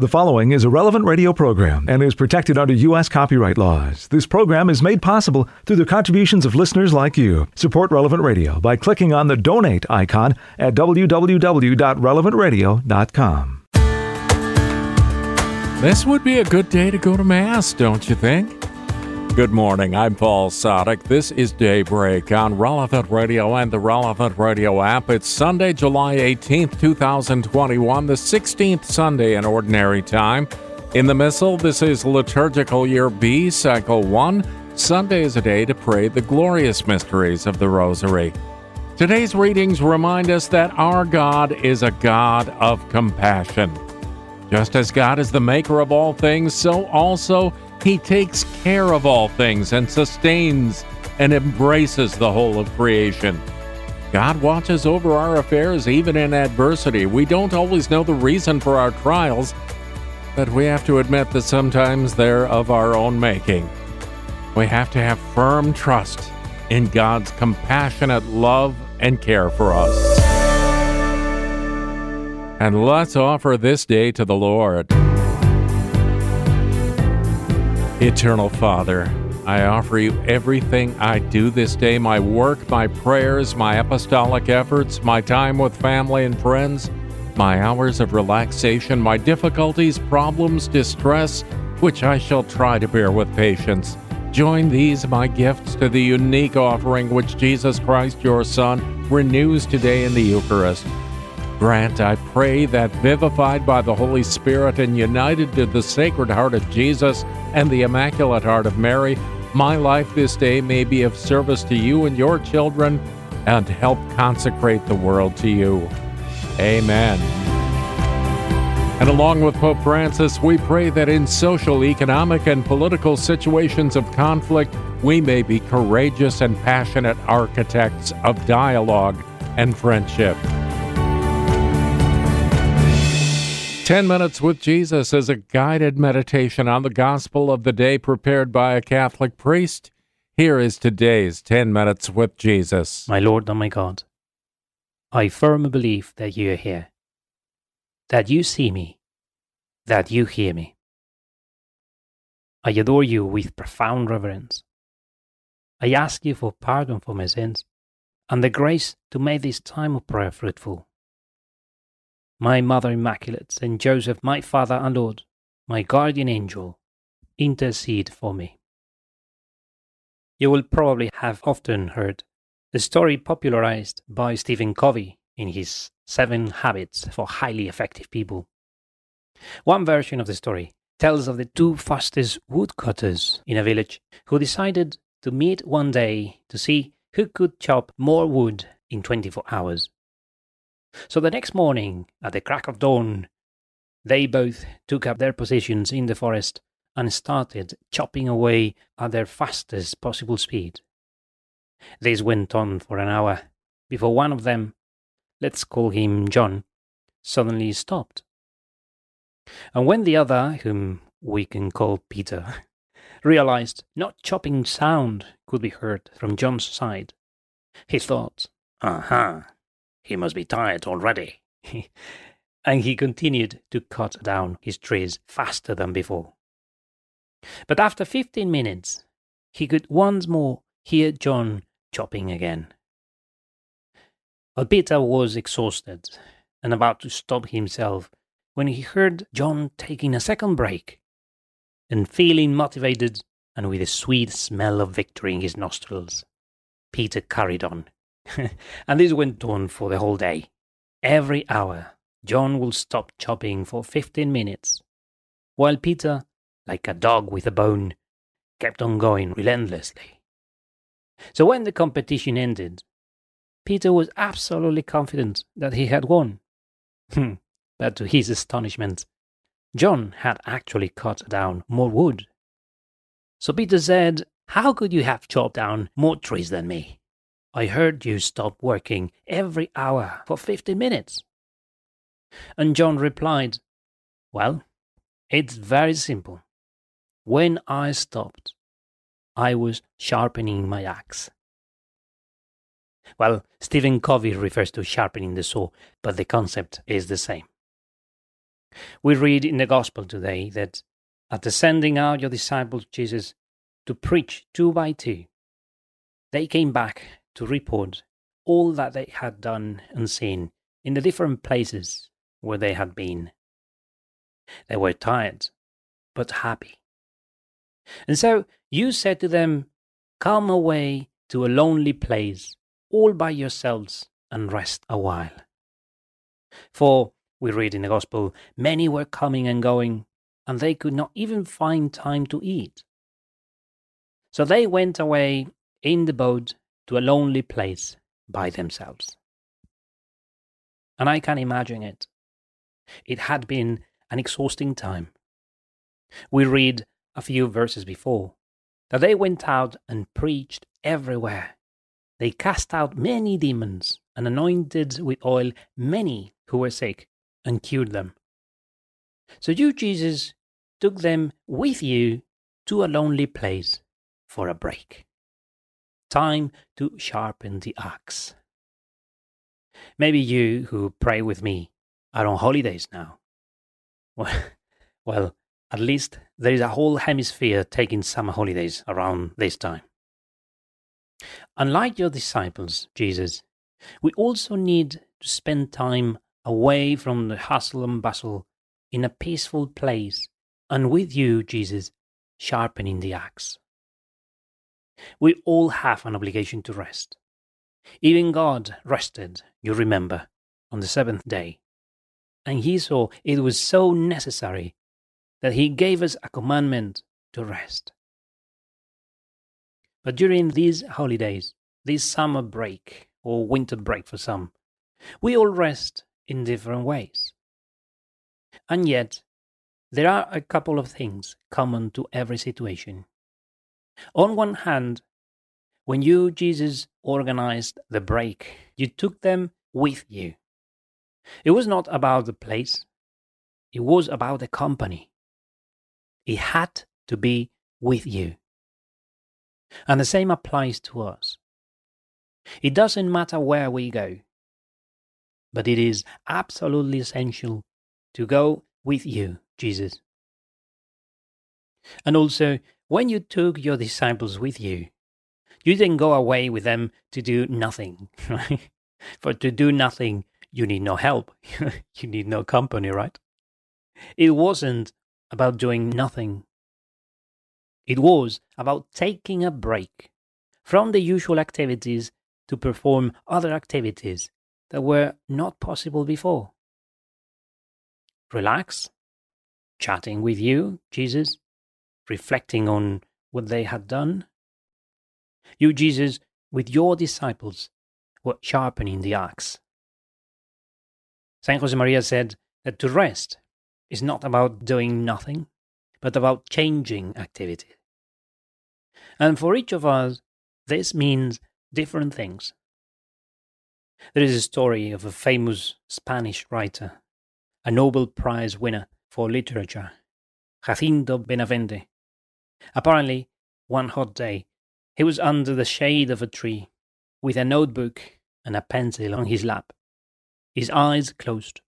The following is a relevant radio program and is protected under U.S. copyright laws. This program is made possible through the contributions of listeners like you. Support Relevant Radio by clicking on the donate icon at www.relevantradio.com. This would be a good day to go to Mass, don't you think? Good morning, I'm Paul Sadek. This is Daybreak on Relevant Radio and the Relevant Radio app. It's Sunday, July 18th, 2021, the 16th Sunday in Ordinary Time. In the Missal, this is Liturgical Year B, Cycle 1. Sunday is a day to pray the glorious mysteries of the Rosary. Today's readings remind us that our God is a God of compassion. Just as God is the maker of all things, so also he takes care of all things and sustains and embraces the whole of creation. God watches over our affairs even in adversity. We don't always know the reason for our trials, but we have to admit that sometimes they're of our own making. We have to have firm trust in God's compassionate love and care for us. And let's offer this day to the Lord. Eternal Father, I offer you everything I do this day my work, my prayers, my apostolic efforts, my time with family and friends, my hours of relaxation, my difficulties, problems, distress, which I shall try to bear with patience. Join these, my gifts, to the unique offering which Jesus Christ, your Son, renews today in the Eucharist. Grant, I pray, that vivified by the Holy Spirit and united to the Sacred Heart of Jesus and the Immaculate Heart of Mary, my life this day may be of service to you and your children and help consecrate the world to you. Amen. And along with Pope Francis, we pray that in social, economic, and political situations of conflict, we may be courageous and passionate architects of dialogue and friendship. 10 Minutes with Jesus is a guided meditation on the gospel of the day prepared by a Catholic priest. Here is today's 10 Minutes with Jesus. My Lord and my God, I firmly believe that you are here, that you see me, that you hear me. I adore you with profound reverence. I ask you for pardon for my sins and the grace to make this time of prayer fruitful my Mother Immaculate, and Joseph, my Father and Lord, my guardian angel, intercede for me. You will probably have often heard the story popularized by Stephen Covey in his Seven Habits for Highly Effective People. One version of the story tells of the two fastest woodcutters in a village who decided to meet one day to see who could chop more wood in 24 hours. So the next morning, at the crack of dawn, they both took up their positions in the forest and started chopping away at their fastest possible speed. This went on for an hour before one of them, let's call him John, suddenly stopped. And when the other, whom we can call Peter, realized no chopping sound could be heard from John's side, he thought, Aha, he must be tired already. and he continued to cut down his trees faster than before. But after fifteen minutes, he could once more hear John chopping again. Peter was exhausted and about to stop himself when he heard John taking a second break. And feeling motivated and with a sweet smell of victory in his nostrils, Peter carried on. and this went on for the whole day. Every hour, John would stop chopping for 15 minutes, while Peter, like a dog with a bone, kept on going relentlessly. So when the competition ended, Peter was absolutely confident that he had won. Hmm, but to his astonishment, John had actually cut down more wood. So Peter said, How could you have chopped down more trees than me? I heard you stop working every hour for 50 minutes. And John replied, Well, it's very simple. When I stopped, I was sharpening my axe. Well, Stephen Covey refers to sharpening the saw, but the concept is the same. We read in the Gospel today that after sending out your disciples, Jesus, to preach two by two, they came back to report all that they had done and seen in the different places where they had been. They were tired, but happy. And so you said to them, Come away to a lonely place, all by yourselves, and rest a while. For, we read in the Gospel, many were coming and going, and they could not even find time to eat. So they went away in the boat to a lonely place by themselves. And I can imagine it. It had been an exhausting time. We read a few verses before that they went out and preached everywhere. They cast out many demons and anointed with oil many who were sick and cured them. So you, Jesus, took them with you to a lonely place for a break. Time to sharpen the axe. Maybe you who pray with me are on holidays now. Well, well, at least there is a whole hemisphere taking summer holidays around this time. Unlike your disciples, Jesus, we also need to spend time away from the hustle and bustle in a peaceful place and with you, Jesus, sharpening the axe. We all have an obligation to rest. Even God rested, you remember, on the seventh day. And he saw it was so necessary that he gave us a commandment to rest. But during these holidays, this summer break, or winter break for some, we all rest in different ways. And yet, there are a couple of things common to every situation. On one hand, when you, Jesus, organized the break, you took them with you. It was not about the place, it was about the company. It had to be with you. And the same applies to us. It doesn't matter where we go, but it is absolutely essential to go with you, Jesus. And also, when you took your disciples with you, you didn't go away with them to do nothing, right? For to do nothing, you need no help. you need no company, right? It wasn't about doing nothing. It was about taking a break from the usual activities to perform other activities that were not possible before. Relax, chatting with you, Jesus, reflecting on what they had done. You, Jesus, with your disciples, were sharpening the axe. Saint Josemaria said that to rest is not about doing nothing, but about changing activity. And for each of us, this means different things. There is a story of a famous Spanish writer, a Nobel Prize winner for literature, Jacinto Benavente. Apparently, one hot day, he was under the shade of a tree, with a notebook and a pencil on his lap, his eyes closed.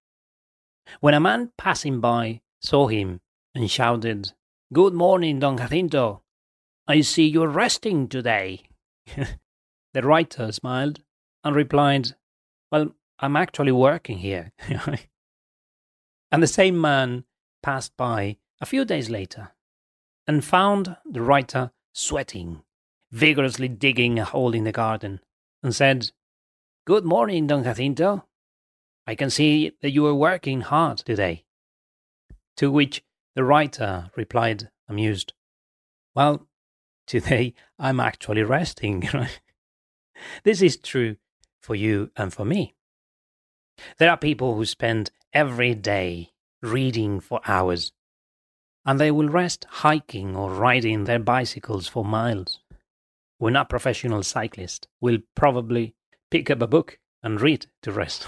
When a man passing by saw him and shouted, Good morning, Don Jacinto. I see you're resting today. the writer smiled and replied, Well, I'm actually working here. and the same man passed by a few days later and found the writer sweating, vigorously digging a hole in the garden, and said, Good morning, Don Jacinto. I can see that you are working hard today. To which the writer replied, amused, Well, today I'm actually resting. this is true for you and for me. There are people who spend every day reading for hours, and they will rest hiking or riding their bicycles for miles. When a professional cyclist will probably pick up a book and read to rest.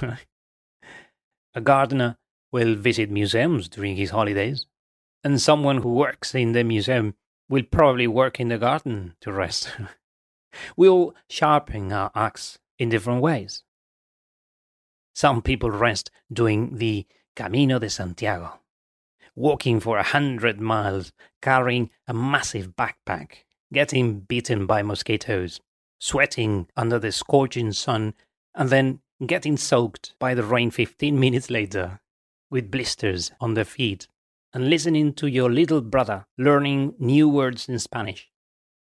a gardener will visit museums during his holidays, and someone who works in the museum will probably work in the garden to rest. we all sharpen our axe in different ways. Some people rest doing the Camino de Santiago, walking for a hundred miles, carrying a massive backpack, getting bitten by mosquitoes, sweating under the scorching sun, and then getting soaked by the rain 15 minutes later with blisters on their feet, and listening to your little brother learning new words in Spanish.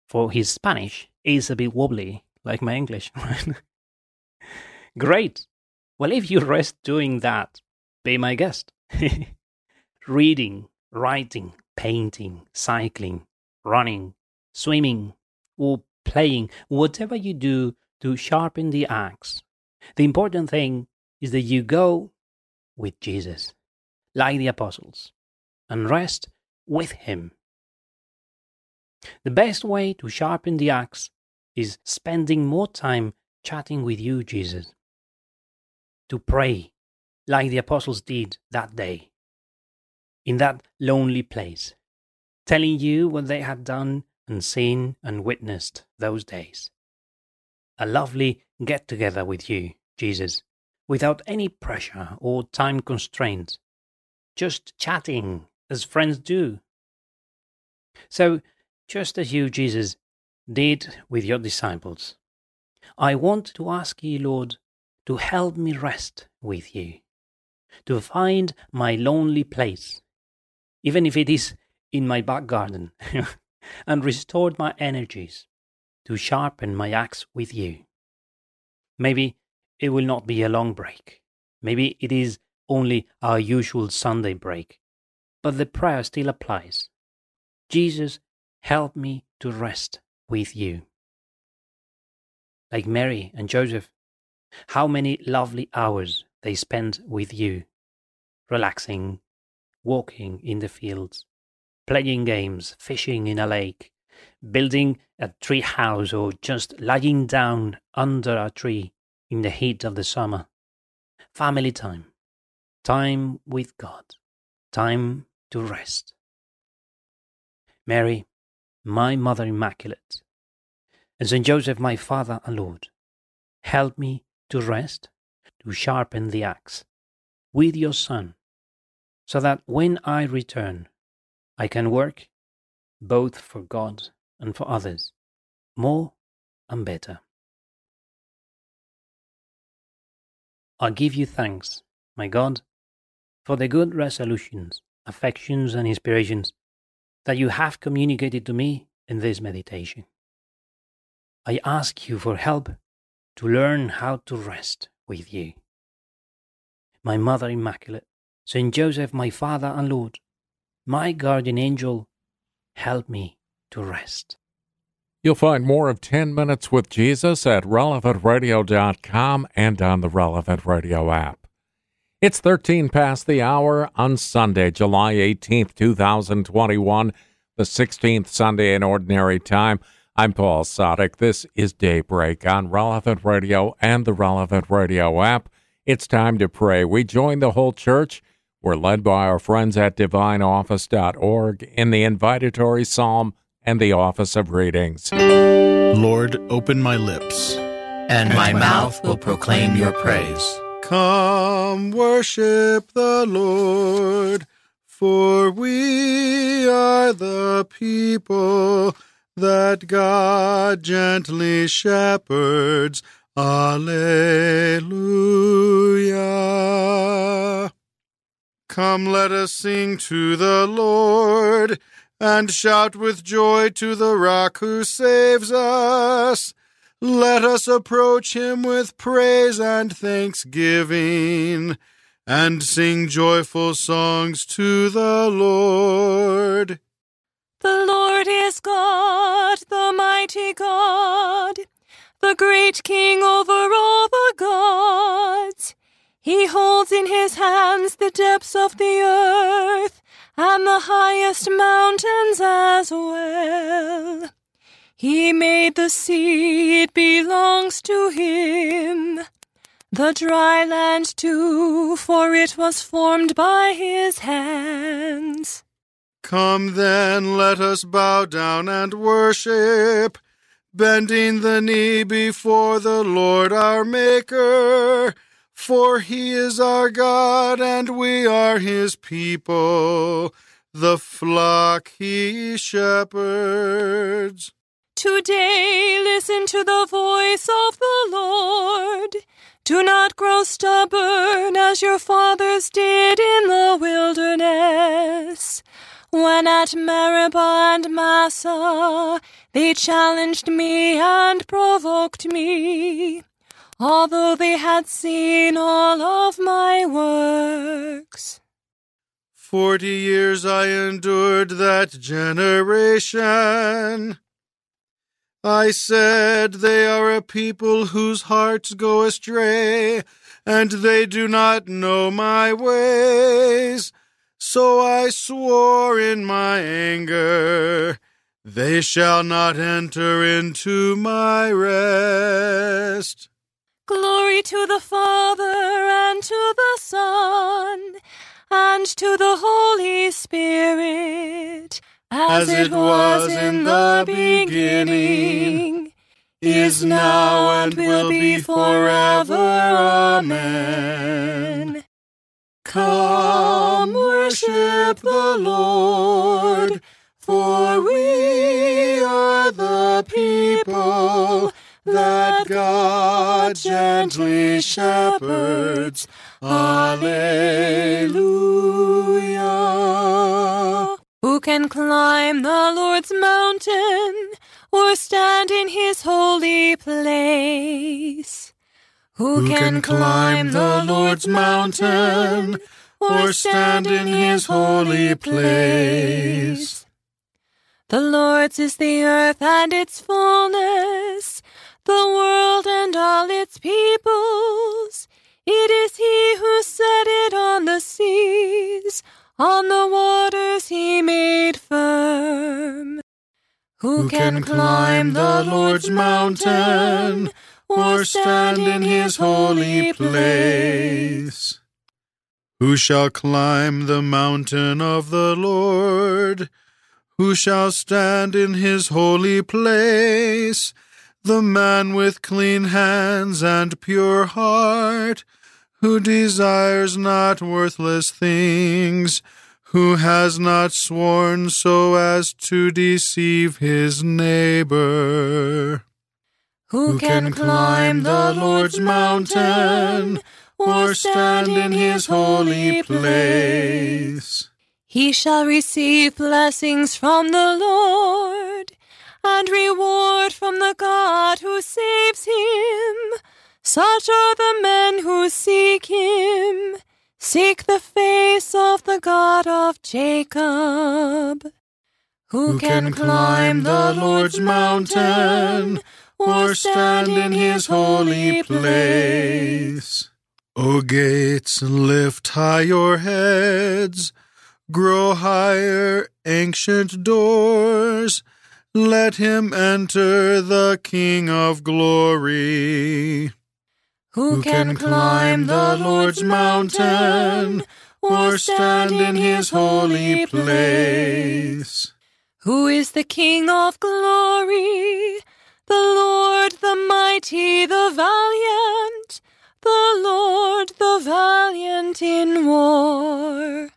For his Spanish is a bit wobbly, like my English. Great! Well, if you rest doing that, be my guest. Reading, writing, painting, cycling, running, swimming, or playing, whatever you do to sharpen the axe. The important thing is that you go with Jesus, like the apostles, and rest with Him. The best way to sharpen the axe is spending more time chatting with you, Jesus. To pray, like the apostles did that day, in that lonely place, telling you what they had done and seen and witnessed those days. A lovely get together with you, Jesus, without any pressure or time constraints, just chatting as friends do. So, just as you, Jesus, did with your disciples, I want to ask you, Lord, to help me rest with you, to find my lonely place, even if it is in my back garden. and restored my energies to sharpen my axe with you. Maybe it will not be a long break. Maybe it is only our usual Sunday break. But the prayer still applies. Jesus, help me to rest with you. Like Mary and Joseph, how many lovely hours they spent with you, relaxing, walking in the fields, playing games, fishing in a lake, building a tree house, or just lying down under a tree in the heat of the summer. Family time, time with God, time to rest. Mary, my Mother Immaculate, and Saint Joseph, my Father and Lord, help me to rest, to sharpen the axe with your Son, so that when I return, I can work both for God and for others, more and better. I give you thanks, my God, for the good resolutions, affections, and inspirations that you have communicated to me in this meditation. I ask you for help to learn how to rest with you. My Mother Immaculate, Saint Joseph, my Father and Lord, my guardian angel, help me to rest. You'll find more of 10 Minutes with Jesus at relevantradio.com and on the Relevant Radio app. It's 13 past the hour on Sunday, July 18th, 2021, the 16th Sunday in Ordinary Time. I'm Paul Sadek. This is Daybreak on Relevant Radio and the Relevant Radio app. It's time to pray. We join the whole church we're led by our friends at divineoffice.org in the invitatory psalm and the office of readings. Lord, open my lips, and my mouth will proclaim your praise. Come worship the Lord, for we are the people that God gently shepherds. Alleluia. Come, let us sing to the Lord, and shout with joy to the rock who saves us. Let us approach him with praise and thanksgiving, and sing joyful songs to the Lord. The Lord is God, the mighty God, the great King over all the gods. He holds in his hands the depths of the earth and the highest mountains as well. He made the sea, it belongs to him. The dry land too, for it was formed by his hands. Come then, let us bow down and worship, bending the knee before the Lord our Maker For he is our God, and we are his people, the flock he shepherds. Today listen to the voice of the Lord. Do not grow stubborn as your fathers did in the wilderness. When at Meribah and Massah they challenged me and provoked me, although they had seen all of my works. Forty years I endured that generation. I said, They are a people whose hearts go astray, and they do not know my ways. So I swore in my anger, They shall not enter into my rest. Glory to the Father and to the Son and to the Holy Spirit, as, it was in the beginning, is now, and will be forever. Amen. Come worship the Lord, for we are the people that God gently shepherds. Alleluia. Who can climb the Lord's mountain or stand in his holy place? Who, can climb the Lord's mountain or stand in his holy place? The Lord's is the earth and its fullness, the world and all its peoples. It is he who set it on the seas, on the waters he made firm. Who can climb the Lord's mountain or stand in his holy place? Who shall climb the mountain of the Lord? Who shall stand in his holy place? The man with clean hands and pure heart, who desires not worthless things, who has not sworn so as to deceive his neighbor. Who can climb the Lord's mountain or stand in his holy place? He shall receive blessings from the Lord and reward from the God who saves him. Such are the men who seek him, seek the face of the God of Jacob. Who can climb the Lord's mountain or stand in his holy place? O gates, lift high your heads, grow higher, ancient doors. Let him enter the King of glory. Who can climb the Lord's mountain or stand in his holy place? Who is the King of glory? The Lord, the mighty, the valiant, the Lord, the valiant in war.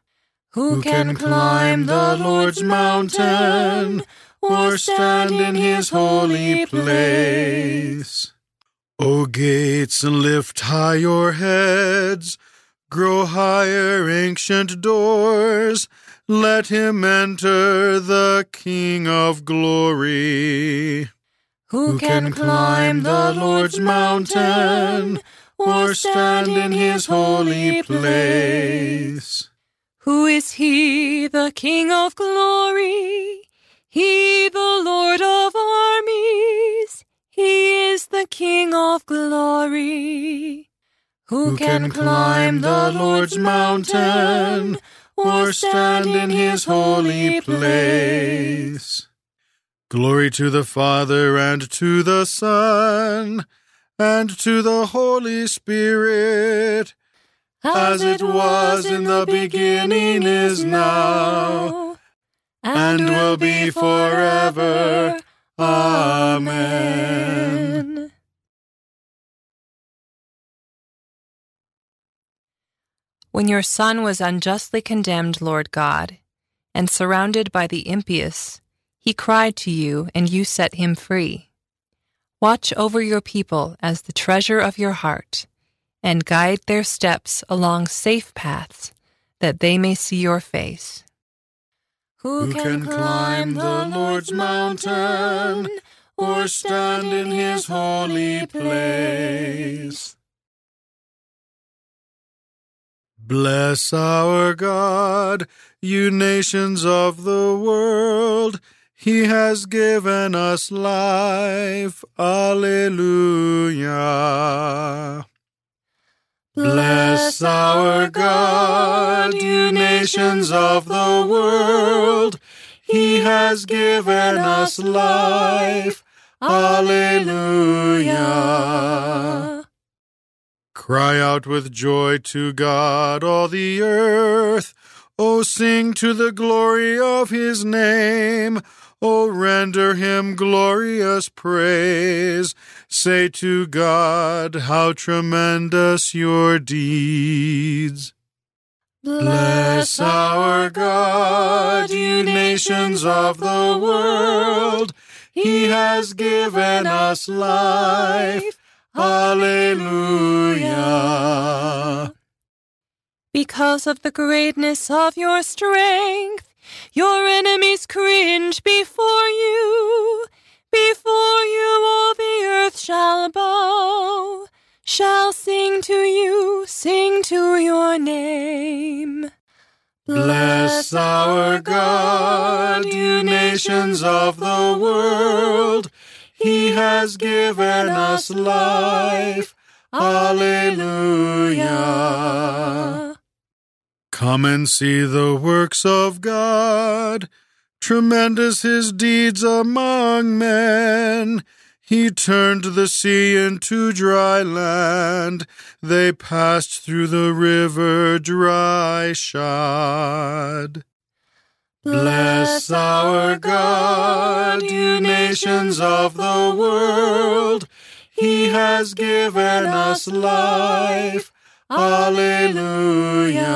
Who can climb the Lord's mountain or stand in his holy place? O gates, lift high your heads, grow higher, ancient doors. Let him enter the King of glory. Who can climb the Lord's mountain or stand in his holy place? Who is he, the King of glory? He, the Lord of armies. He is the King of glory. Who can climb the Lord's mountain or stand in his holy place? Glory to the Father and to the Son and to the Holy Spirit, as it was in the beginning, is now, and will be forever. Amen. when your Son was unjustly condemned, Lord God, and surrounded by the impious, he cried to you, and you set him free. Watch over your people as the treasure of your heart, and guide their steps along safe paths, that they may see your face. Who can climb the Lord's mountain or stand in his holy place? Bless our God, you nations of the world. He has given us life. Alleluia. Bless our God, you nations of the world. He has given us life. Alleluia. Cry out with joy to God, all the earth. O sing to the glory of his name. O render him glorious praise. Say to God, how tremendous your deeds. Bless our God, you nations of the world. He has given us life. Alleluia. Because of the greatness of your strength, your enemies cringe before you. Before you all the earth shall bow, shall sing to you, sing to your name. Bless our God, you nations of the world. He has given us life. Alleluia. Come and see the works of God. Tremendous his deeds among men. He turned the sea into dry land. They passed through the river dry shod. Bless our God, you nations of the world. He has given us life. Alleluia.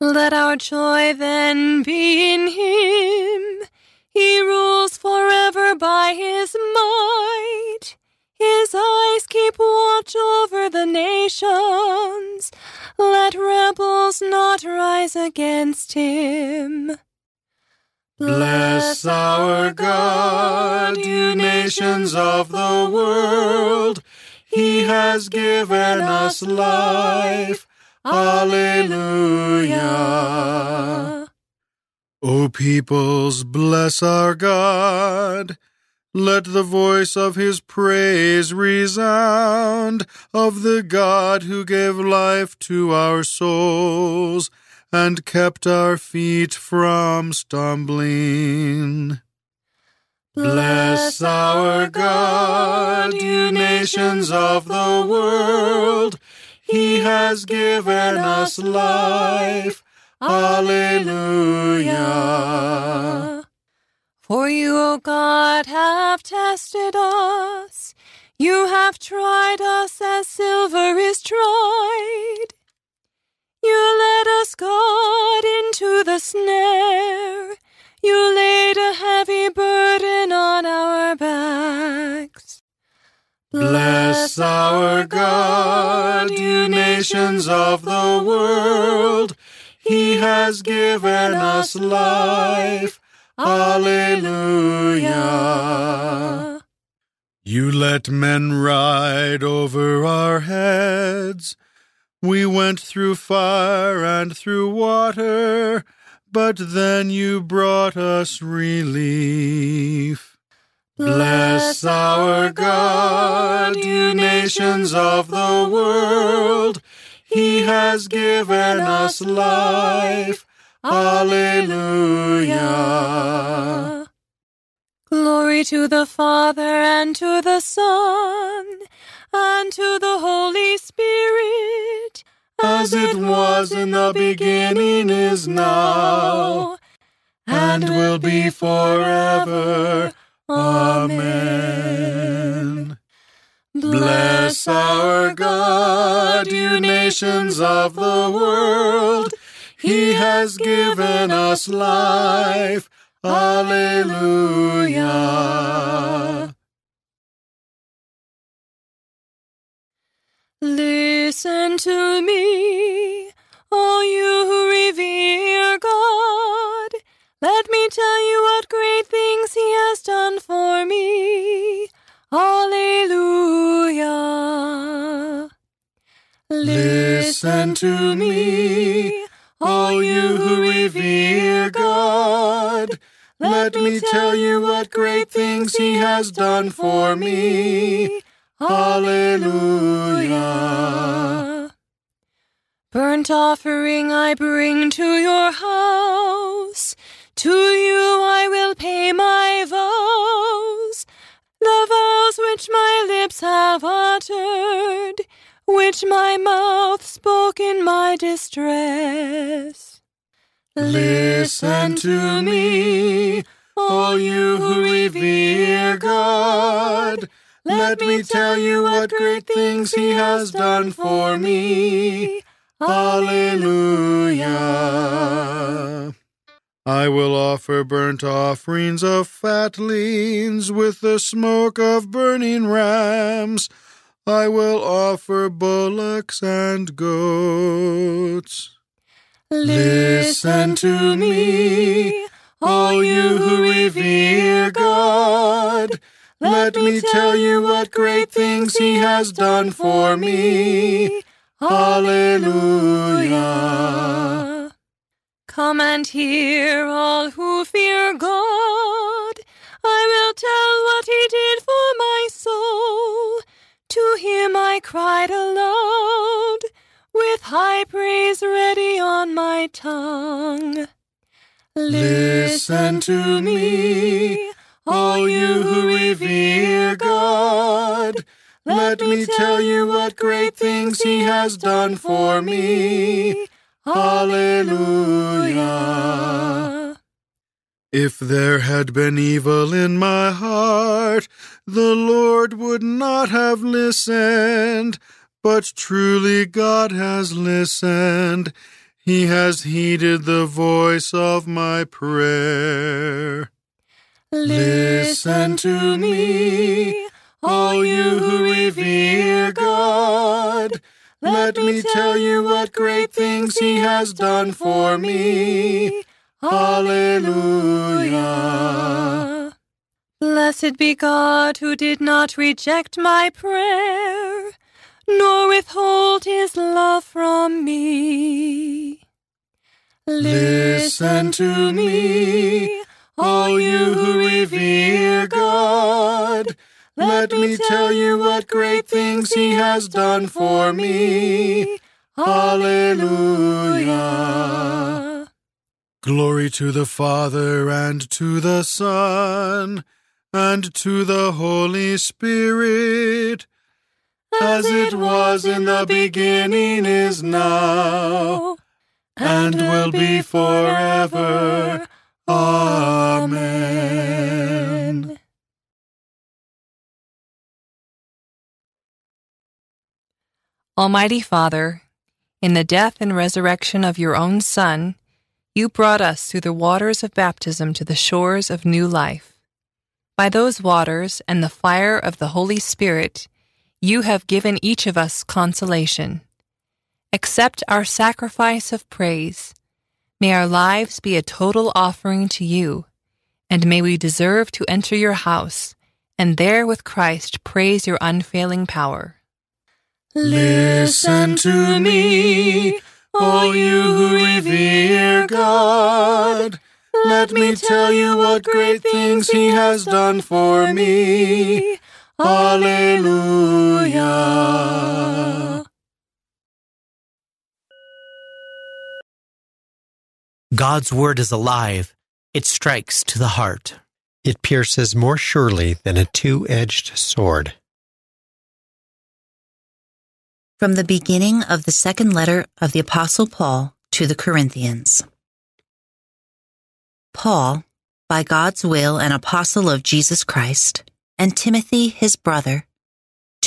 Let our joy then be in him. He rules forever by his might. His eyes keep watch over the nations. Let rebels not rise against him. Bless our God, you nations of the world. He has given us life. Alleluia. O peoples, bless our God. Let the voice of his praise resound of the God who gave life to our souls and kept our feet from stumbling. Bless our God, you nations of the world. He has given us life. Alleluia. For you, O God, have tested us. You have tried us as silver is tried. You led us, God, into the snare. You laid a heavy burden on our backs. Bless our God, you nations of the world. He has given us life. Alleluia. You let men ride over our heads. We went through fire and through water, but then you brought us relief. Bless our God, you nations of the world. He has given us life. Alleluia. Glory to the Father and to the Son and to the Holy Spirit, As it was in the beginning is now, and will be forever. Amen. Bless our God, you nations of the world. He has given us life. Alleluia. Listen to me, all you who revere God. Let me tell you what great things He has done for me. Alleluia. Listen to me, all you who revere God. Let me tell you what great things He has done for me. Alleluia. Burnt offering I bring to your house. To you I will pay my vows. The vows which my lips have uttered, which my mouth spoke in my distress. Listen to me, all you who revere God. Let me tell you what great things He has done for me. Alleluia. I will offer burnt offerings of fatlings with the smoke of burning rams. I will offer bullocks and goats. Listen to me, all you who revere God. Let me tell you what great things He has done for me. Hallelujah. Come and hear, all who fear God. I will tell what He did for my soul. To Him I cried aloud, with high praise ready on my tongue. Listen to me, all you who revere God. Let me tell you what great things He has done for me. Hallelujah. If there had been evil in my heart, the Lord would not have listened. But truly God has listened. He has heeded the voice of my prayer. Listen to me, all you who revere God. Let me tell you what great things He has done for me. Alleluia. Blessed be God who did not reject my prayer, nor withhold his love from me. Listen to me, all you who revere God. Let me tell you what great things He has done for me. Hallelujah. Glory to the Father and to the Son and to the Holy Spirit, as it was in the beginning is now, and will be forever. Amen. Almighty Father, in the death and resurrection of your own Son, you brought us through the waters of baptism to the shores of new life. By those waters and the fire of the Holy Spirit, you have given each of us consolation. Accept our sacrifice of praise. May our lives be a total offering to you, and may we deserve to enter your house, and there with Christ praise your unfailing power. Listen to me, all you who revere God. Let me tell you what great things He has done for me. Alleluia. God's word is alive. It strikes to the heart. It pierces more surely than a two edged sword. From the beginning of the second letter of the Apostle Paul to the Corinthians. Paul, by God's will an apostle of Jesus Christ, and Timothy his brother,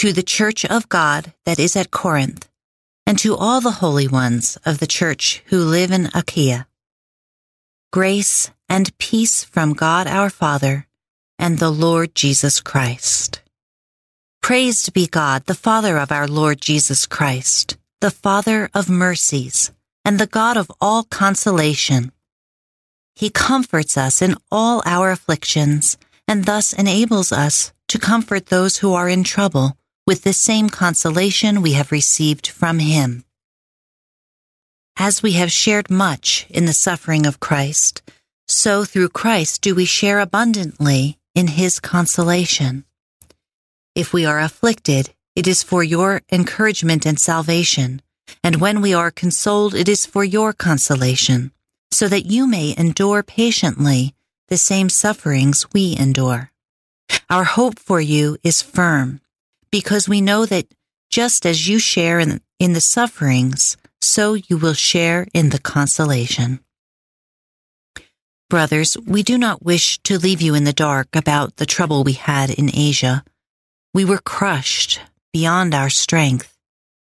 to the church of God that is at Corinth, and to all the holy ones of the church who live in Achaia. Grace and peace from God our Father and the Lord Jesus Christ. Praised be God, the Father of our Lord Jesus Christ, the Father of mercies, and the God of all consolation. He comforts us in all our afflictions, and thus enables us to comfort those who are in trouble with the same consolation we have received from Him. As we have shared much in the suffering of Christ, so through Christ do we share abundantly in His consolation. If we are afflicted, it is for your encouragement and salvation, and when we are consoled, it is for your consolation, so that you may endure patiently the same sufferings we endure. Our hope for you is firm, because we know that just as you share in, in the sufferings, so you will share in the consolation. Brothers, we do not wish to leave you in the dark about the trouble we had in Asia we were crushed beyond our strength,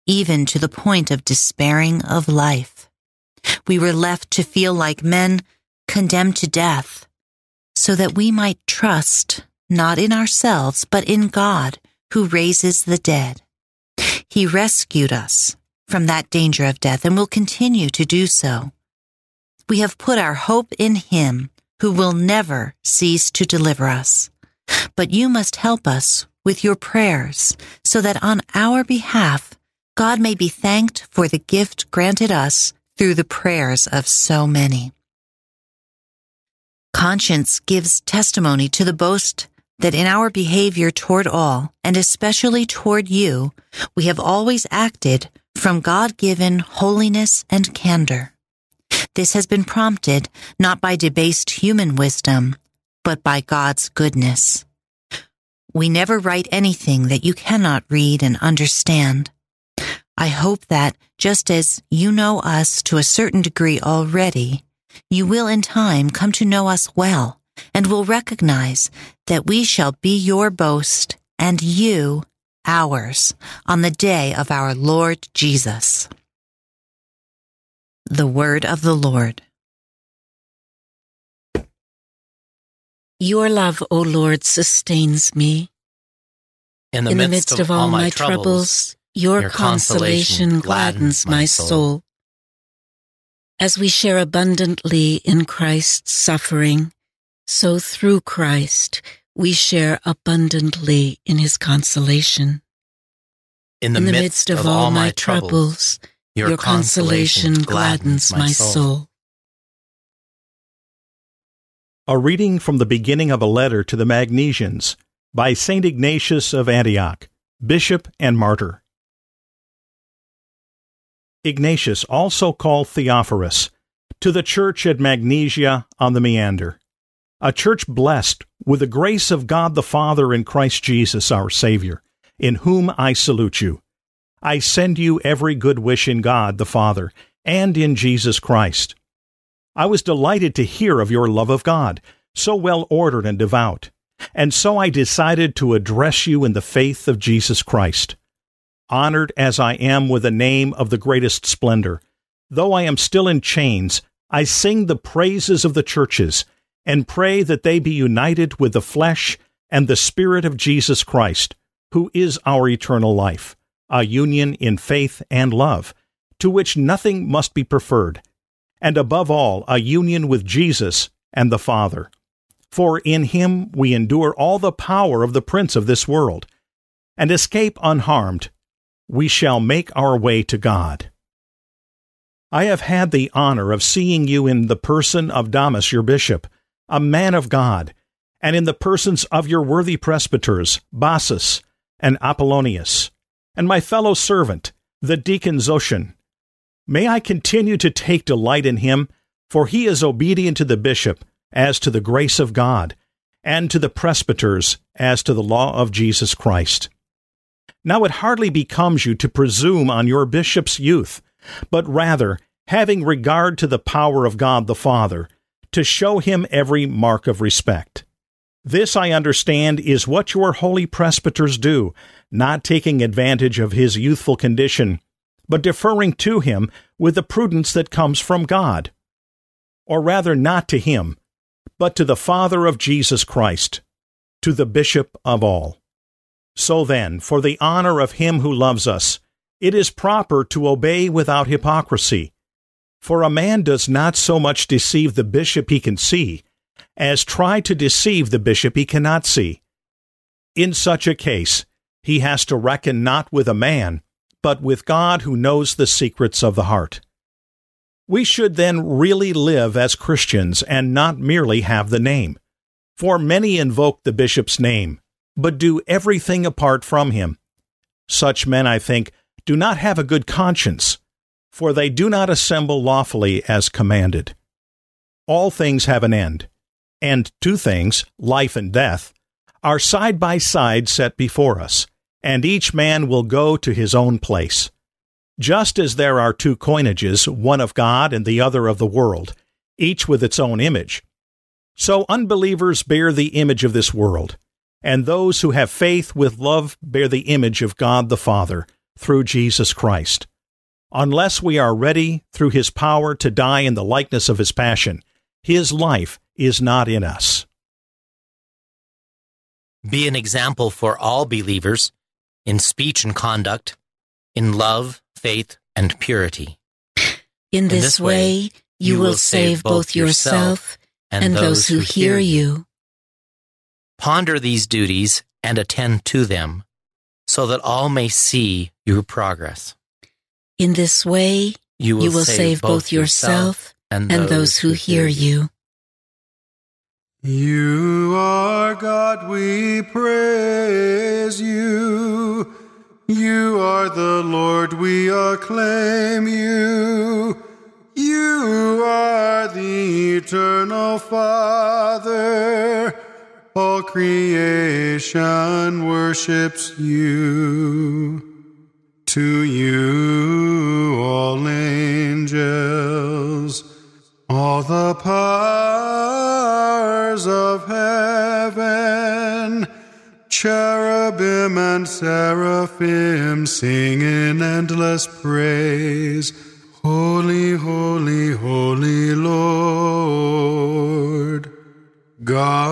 even to the point of despairing of life. We were left to feel like men condemned to death, so that we might trust not in ourselves, but in God who raises the dead. He rescued us from that danger of death and will continue to do so. We have put our hope in Him who will never cease to deliver us. But you must help us with your prayers so that on our behalf, God may be thanked for the gift granted us through the prayers of so many. Conscience gives testimony to the boast that in our behavior toward all, and especially toward you, we have always acted from God given holiness and candor. This has been prompted not by debased human wisdom, but by God's goodness. We never write anything that you cannot read and understand. I hope that, just as you know us to a certain degree already, you will in time come to know us well and will recognize that we shall be your boast and you ours on the day of our Lord Jesus. The Word of the Lord. Your love, O Lord, sustains me. In the, In midst, the midst of, all my troubles, your, your consolation gladdens my soul. As we share abundantly in Christ's suffering, so through Christ we share abundantly in his consolation. In the, In the midst of all my troubles, your consolation gladdens my soul. A reading from the beginning of a letter to the Magnesians by St. Ignatius of Antioch, Bishop and Martyr. Ignatius, also called Theophorus, to the church at Magnesia on the Meander, a church blessed with the grace of God the Father in Christ Jesus our Savior, in whom I salute you. I send you every good wish in God the Father and in Jesus Christ I was delighted to hear of your love of God, so well ordered and devout, and so I decided to address you in the faith of Jesus Christ. Honored as I am with the name of the greatest splendor, though I am still in chains, I sing the praises of the churches and pray that they be united with the flesh and the Spirit of Jesus Christ, who is our eternal life, a union in faith and love, to which nothing must be preferred and above all, a union with Jesus and the Father. For in him we endure all the power of the prince of this world, and escape unharmed. We shall make our way to God. I have had the honor of seeing you in the person of Damas, your bishop, a man of God, and in the persons of your worthy presbyters, Bassus and Apollonius, and my fellow servant, the deacon Zotion, May I continue to take delight in him, for he is obedient to the bishop as to the grace of God, and to the presbyters as to the law of Jesus Christ. Now it hardly becomes you to presume on your bishop's youth, but rather, having regard to the power of God the Father, to show him every mark of respect. This, I understand, is what your holy presbyters do, not taking advantage of his youthful condition, but deferring to him with the prudence that comes from God. Or rather, not to him, but to the Father of Jesus Christ, to the Bishop of all. So then, for the honor of him who loves us, it is proper to obey without hypocrisy. For a man does not so much deceive the bishop he can see, as try to deceive the bishop he cannot see. In such a case, he has to reckon not with a man, but with God who knows the secrets of the heart. We should then really live as Christians and not merely have the name. For many invoke the bishop's name, but do everything apart from him. Such men, I think, do not have a good conscience, for they do not assemble lawfully as commanded. All things have an end, and two things, life and death, are side by side set before us, and each man will go to his own place. Just as there are two coinages, one of God and the other of the world, each with its own image, so unbelievers bear the image of this world, and those who have faith with love bear the image of God the Father through Jesus Christ. Unless we are ready through his power to die in the likeness of his passion, his life is not in us. Be an example for all believers in speech and conduct, in love, faith, and purity. In this, in this way, you will save both yourself and, and those who hear you. Ponder these duties and attend to them, so that all may see your progress. In this way, you will, you will save, save, both yourself and those, and those who hear you. You are God, we praise you. You are the Lord, we acclaim you. You are the eternal Father. All creation worships you. To you, all angels, all the powers of heaven, cherubim and seraphim sing in endless praise. Holy, holy, holy Lord, God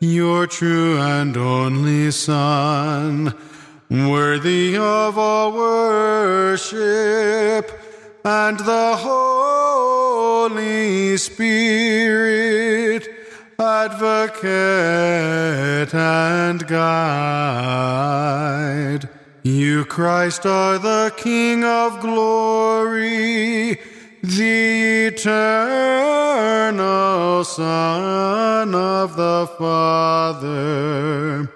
your true and only Son worthy of all worship, and the Holy Spirit, advocate and guide. You, Christ, are the King of glory, the eternal Son of the Father.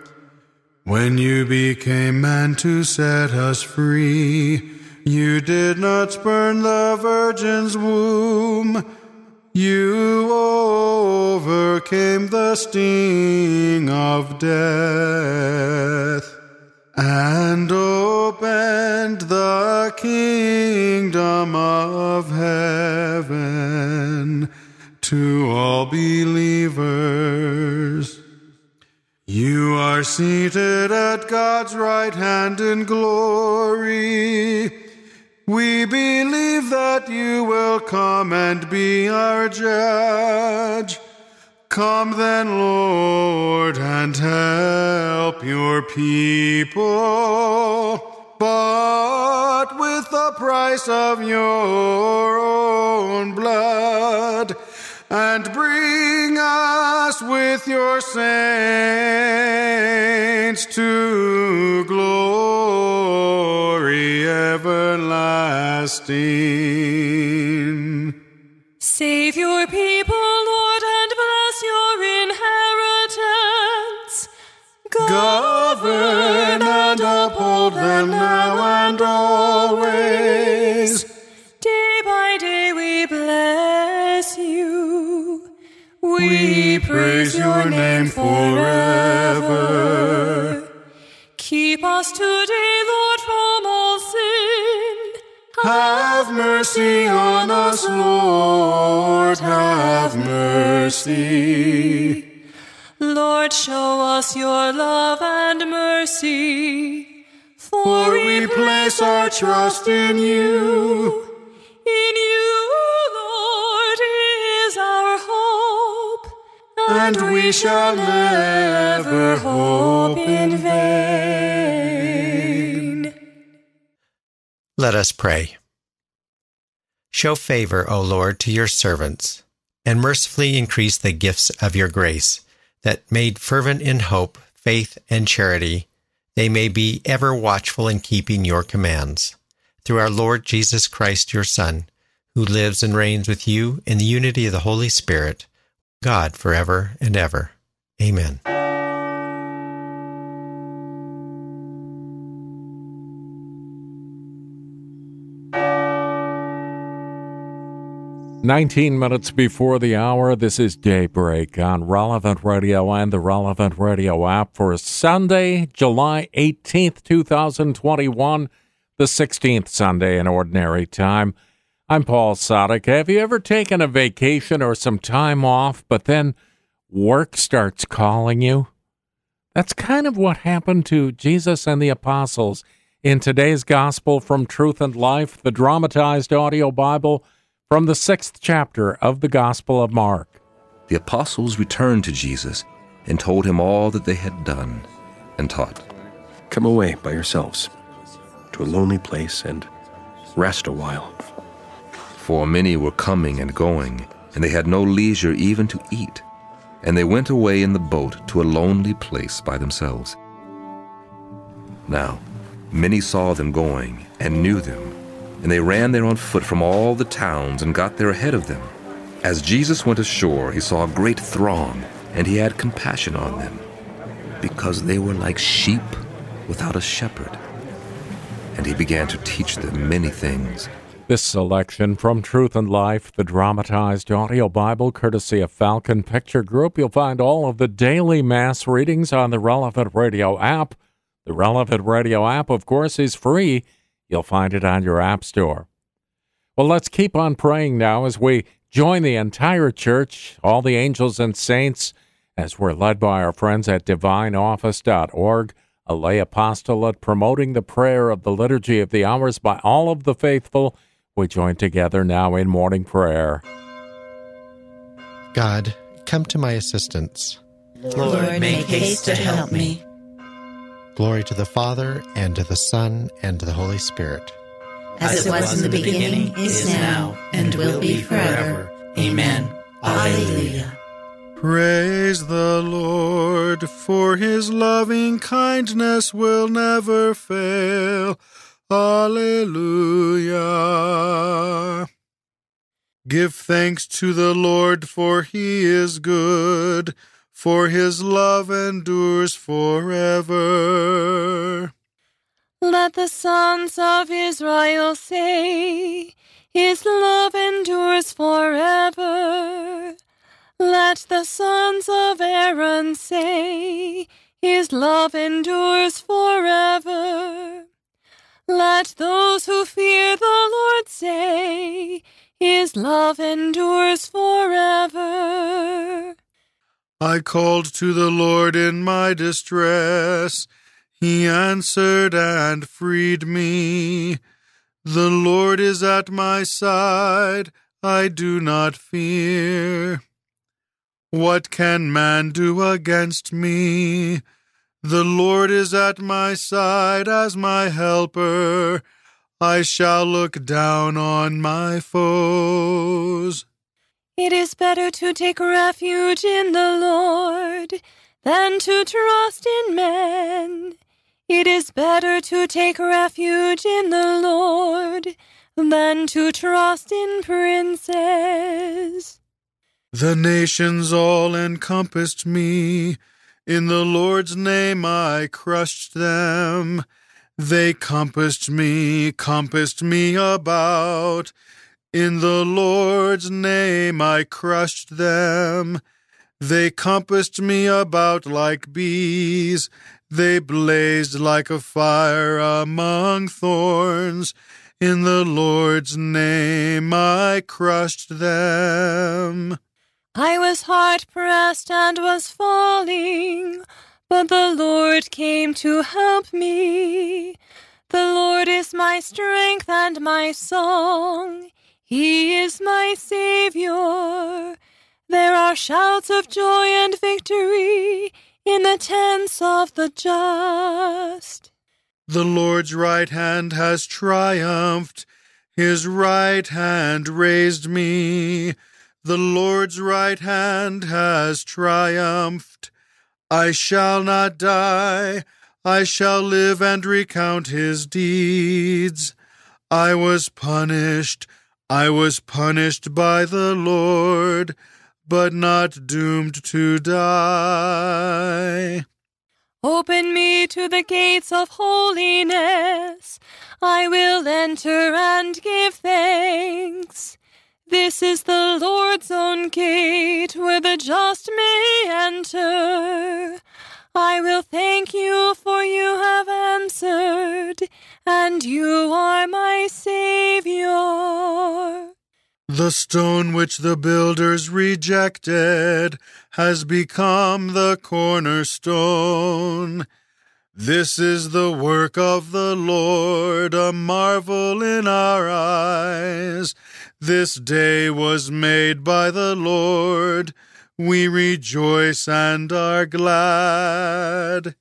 When you became man to set us free, you did not spurn the virgin's womb. You overcame the sting of death and opened the kingdom of heaven to all believers. You are seated at God's right hand in glory. We believe that you will come and be our judge. Come then, Lord, and help your people, but with the price of your own blood and bring us with your saints to glory everlasting. Save your people, them now and always. Day by day we bless you. We, praise your name forever. Keep us today, Lord, from all sin. Have mercy on us, Lord, have mercy. Lord, show us your love and mercy. For we place our trust in you. In you, Lord, is our hope. And we shall never hope in vain. Let us pray. Show favor, O Lord, to your servants, and mercifully increase the gifts of your grace, that made fervent in hope, faith, and charity, they may be ever watchful in keeping your commands. Through our Lord Jesus Christ, your Son, who lives and reigns with you in the unity of the Holy Spirit, God forever and ever. Amen. 19 minutes before the hour, this is Daybreak on Relevant Radio and the Relevant Radio app for Sunday, July 18th, 2021, the 16th Sunday in Ordinary Time. I'm Paul Sadek. Have you ever taken a vacation or some time off, but then work starts calling you? That's kind of what happened to Jesus and the apostles in today's Gospel from Truth and Life, the dramatized audio Bible from the sixth chapter of the Gospel of Mark. The apostles returned to Jesus and told him all that they had done and taught. Come away by yourselves to a lonely place and rest a while. For many were coming and going, and they had no leisure even to eat. And they went away in the boat to a lonely place by themselves. Now, many saw them going and knew them and they ran there on foot from all the towns and got there ahead of them. As Jesus went ashore, he saw a great throng, and he had compassion on them, because they were like sheep without a shepherd. And he began to teach them many things. This selection from Truth and Life, the dramatized audio Bible, courtesy of Falcon Picture Group. You'll find all of the daily Mass readings on the Relevant Radio app. The Relevant Radio app, of course, is free You'll find it on your App Store. Well, let's keep on praying now as we join the entire church, all the angels and saints, as we're led by our friends at divineoffice.org, a lay apostolate promoting the prayer of the Liturgy of the Hours by all of the faithful. We join together now in morning prayer. God, come to my assistance. Lord, make haste to help me. Glory to the Father, and to the Son, and to the Holy Spirit. As it was in the beginning, is now, and will be forever. Amen. Alleluia. Praise the Lord, for his loving kindness will never fail. Alleluia. Give thanks to the Lord, for he is good for his love endures forever. Let the sons of Israel say, His love endures forever. Let the sons of Aaron say, His love endures forever. Let those who fear the Lord say, His love endures forever. I called to the Lord in my distress. He answered and freed me. The Lord is at my side. I do not fear. What can man do against me? The Lord is at my side as my helper. I shall look down on my foes. It is better to take refuge in the Lord than to trust in men. It is better to take refuge in the Lord than to trust in princes. The nations all encompassed me. In the Lord's name I crushed them. They compassed me, compassed me about. In the Lord's name I crushed them. They compassed me about like bees. They blazed like a fire among thorns. In the Lord's name I crushed them. I was hard pressed and was falling, but the Lord came to help me. The Lord is my strength and my song. He is my Savior. There are shouts of joy and victory in the tents of the just. The Lord's right hand has triumphed. His right hand raised me. The Lord's right hand has triumphed. I shall not die. I shall live and recount his deeds. I was punished. I was punished by the Lord, but not doomed to die. Open me to the gates of holiness. I will enter and give thanks. This is the Lord's own gate where the just may enter. I will thank you for you have answered, and you are my Savior. The stone which the builders rejected has become the cornerstone. This is the work of the Lord, a marvel in our eyes. This day was made by the Lord. We rejoice and are glad.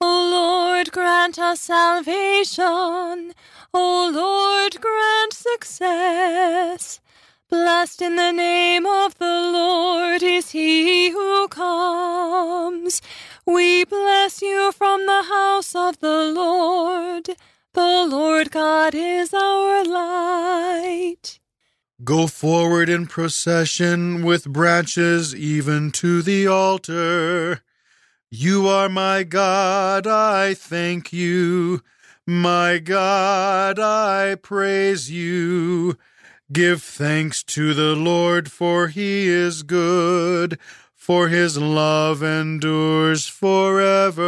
O Lord, grant us salvation. O Lord, grant success. Blessed in the name of the Lord is he who comes. We bless you from the house of the Lord. The Lord God is our light. Go forward in procession with branches even to the altar. You are my God, I thank you. My God, I praise you. Give thanks to the Lord, for he is good, for his love endures forever.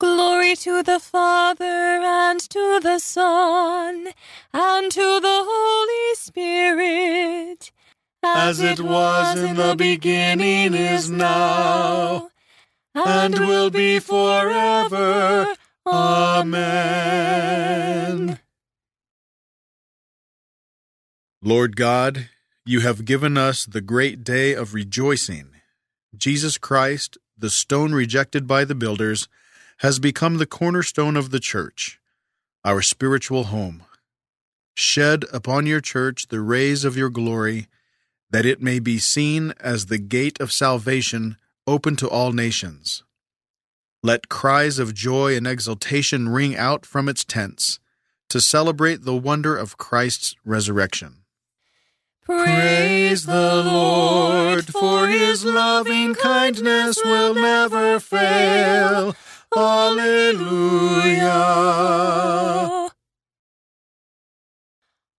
Glory to the Father and to the Son and to the Holy Spirit, as it was in the beginning, is now, and will be forever. Amen. Lord God, you have given us the great day of rejoicing. Jesus Christ, the stone rejected by the builders, has become the cornerstone of the church, our spiritual home. Shed upon your church the rays of your glory, that it may be seen as the gate of salvation open to all nations. Let cries of joy and exultation ring out from its tents to celebrate the wonder of Christ's resurrection. Praise the Lord, for his loving kindness will never fail. Alleluia.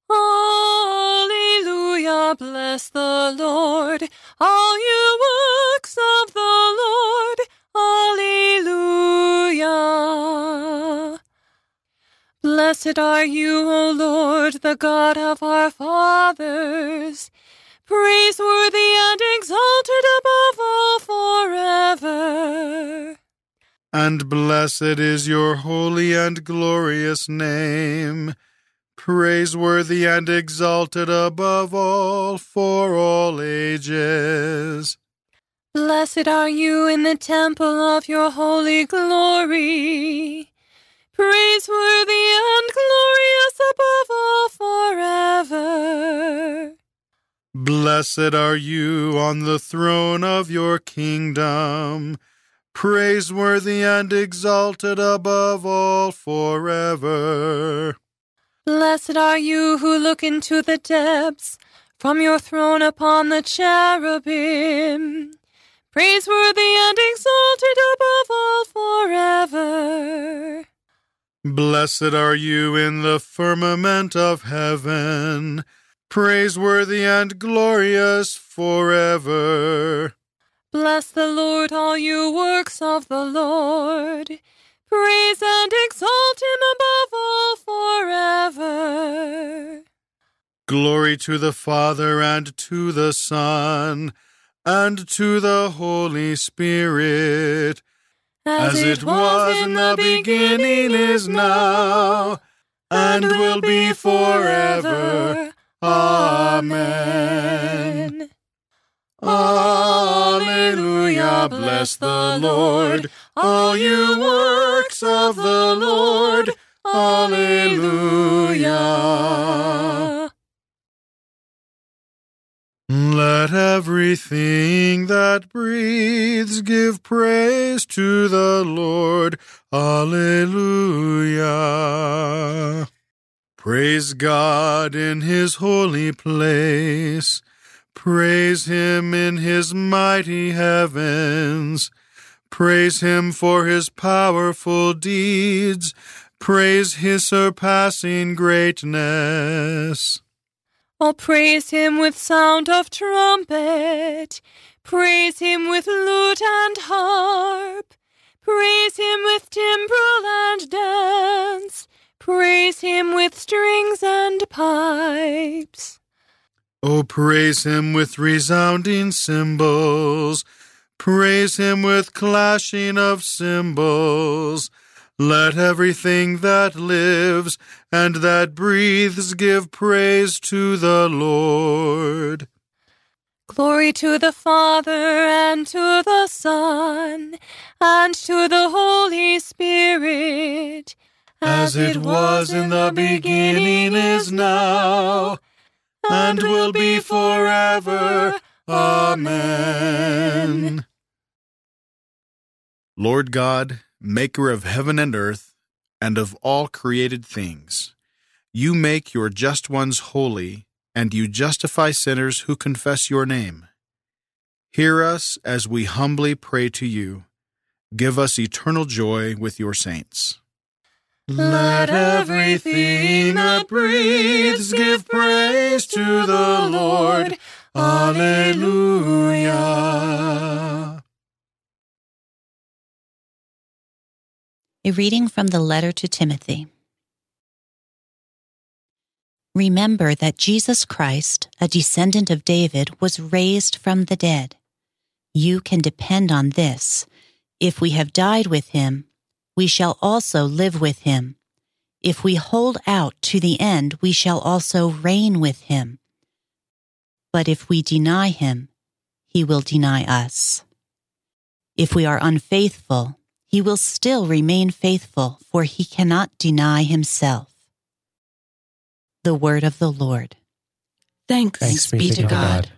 Alleluia. Bless the Lord, all you works of the Lord. Alleluia. Blessed are you, O Lord, the God of our fathers, praiseworthy and exalted above all forever. And blessed is your holy and glorious name, praiseworthy and exalted above all for all ages. Blessed are you in the temple of your holy glory praiseworthy and glorious above all forever. Blessed are you on the throne of your kingdom, praiseworthy and exalted above all forever. Blessed are you who look into the depths from your throne upon the cherubim, praiseworthy and exalted above all forever. Blessed are you in the firmament of heaven, praiseworthy and glorious forever. Bless the Lord, all you works of the Lord. Praise and exalt him above all forever. Glory to the Father and to the Son and to the Holy Spirit, as, it was in the beginning, is now, and will be forever. Amen. Bless the Lord, all you works of the Lord. Alleluia. Let everything that breathes give praise to the Lord. Alleluia. Praise God in his holy place. Praise him in his mighty heavens. Praise him for his powerful deeds. Praise his surpassing greatness. I'll praise him with sound of trumpet. Praise him with lute and harp. Praise him with timbrel and dance. Praise him with strings and pipes. Oh, praise him with resounding cymbals. Praise him with clashing of cymbals. Let everything that lives and that breathes give praise to the Lord. Glory to the Father and to the Son and to the Holy Spirit, as it was in the beginning, is now, and will be forever. Amen. Lord God, maker of heaven and earth, and of all created things, you make your just ones holy, and you justify sinners who confess your name. Hear us as we humbly pray to you. Give us eternal joy with your saints. Let everything that breathes give praise to the Lord. Alleluia. A reading from the letter to Timothy. Remember that Jesus Christ, a descendant of David, was raised from the dead. You can depend on this. If we have died with him, we shall also live with him. If we hold out to the end, we shall also reign with him. But if we deny him, he will deny us. If we are unfaithful, he will still remain faithful, for he cannot deny himself. The word of the Lord. Thanks, Thanks be to God.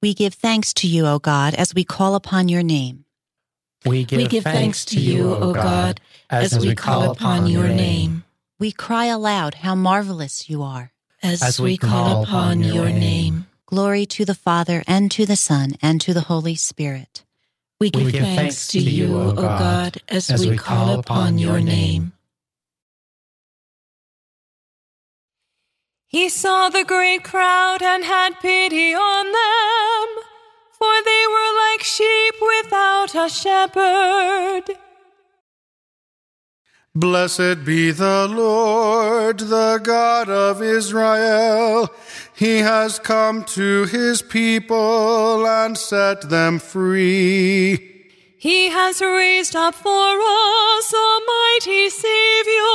We give thanks to you, O God, as we call upon your name. We give, We give thanks to you, O God, as we call upon your name. We cry aloud how marvelous you are. As we call upon your name. Glory to the Father, and to the Son, and to the Holy Spirit. We give thanks to you, O God, as we call upon your name. He saw the great crowd and had pity on them, for they were like sheep without a shepherd. Blessed be the Lord, the God of Israel. He has come to his people and set them free. He has raised up for us a mighty Savior,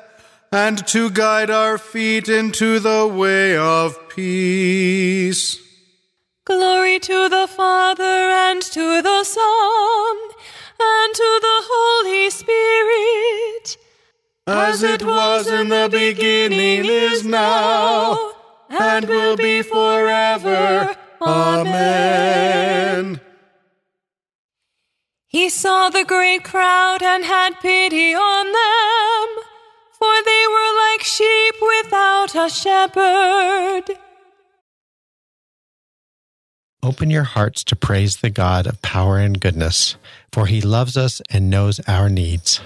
and to guide our feet into the way of peace. Glory to the Father and to the Son and to the Holy Spirit, as it was in the beginning, is now, and will be forever. Amen. He saw the great crowd and had pity on them, for they were like sheep without a shepherd. Open your hearts to praise the God of power and goodness, for he loves us and knows our needs.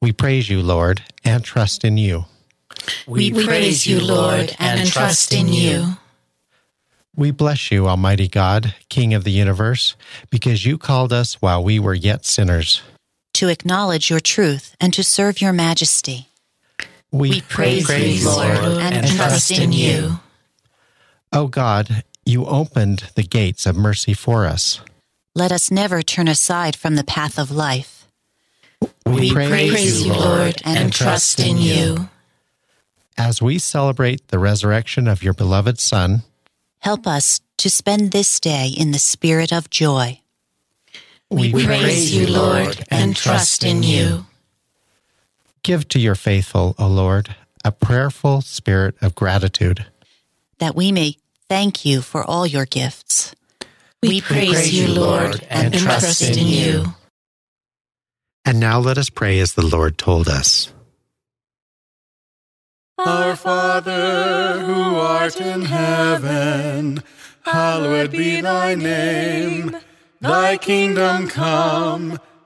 We praise you, Lord, and trust in you. We, we praise you, Lord, and trust in you. We bless you, Almighty God, King of the universe, because you called us while we were yet sinners. To acknowledge your truth and to serve your majesty. We, we praise, praise you, Lord, and, and trust in you. O God, you opened the gates of mercy for us. Let us never turn aside from the path of life. We, we praise, praise, you, Lord, and, and trust in you. As we celebrate the resurrection of your beloved Son, Help us to spend this day in the spirit of joy. We, we praise you, Lord, and trust in you. Give to your faithful, O Lord, a prayerful spirit of gratitude. That we may thank you for all your gifts. We, we praise, praise you, Lord, and, and trust in you. And now let us pray as the Lord told us. Our Father, who art in heaven, hallowed be thy name. Thy kingdom come,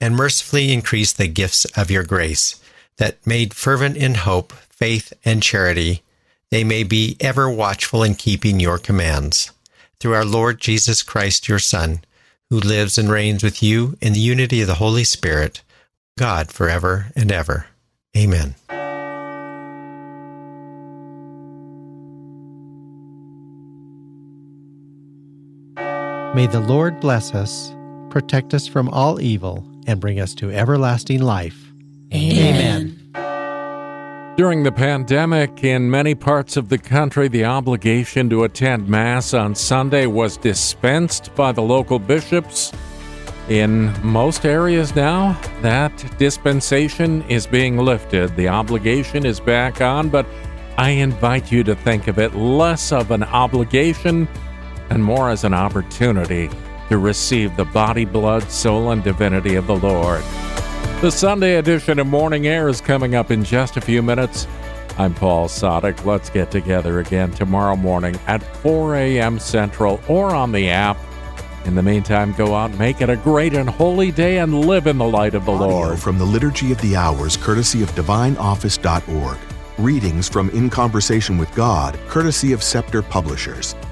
and mercifully increase the gifts of your grace, that made fervent in hope, faith, and charity, they may be ever watchful in keeping your commands. Through our Lord Jesus Christ, your Son, who lives and reigns with you in the unity of the Holy Spirit, God forever and ever. Amen. May the Lord bless us, protect us from all evil, and bring us to everlasting life. Amen. During the pandemic, in many parts of the country, the obligation to attend Mass on Sunday was dispensed by the local bishops in most areas now, that dispensation is being lifted. The obligation is back on, but I invite you to think of it less of an obligation and more as an opportunity to receive the body, blood, soul, and divinity of the Lord. The Sunday edition of Morning Air is coming up in just a few minutes. I'm Paul Sadek. Let's get together again tomorrow morning at 4 a.m. Central or on the app in the meantime, go out, make it a great and holy day, and live in the light of the Audio Lord. From the Liturgy of the Hours, courtesy of DivineOffice.org. Readings from In Conversation with God, courtesy of Scepter Publishers.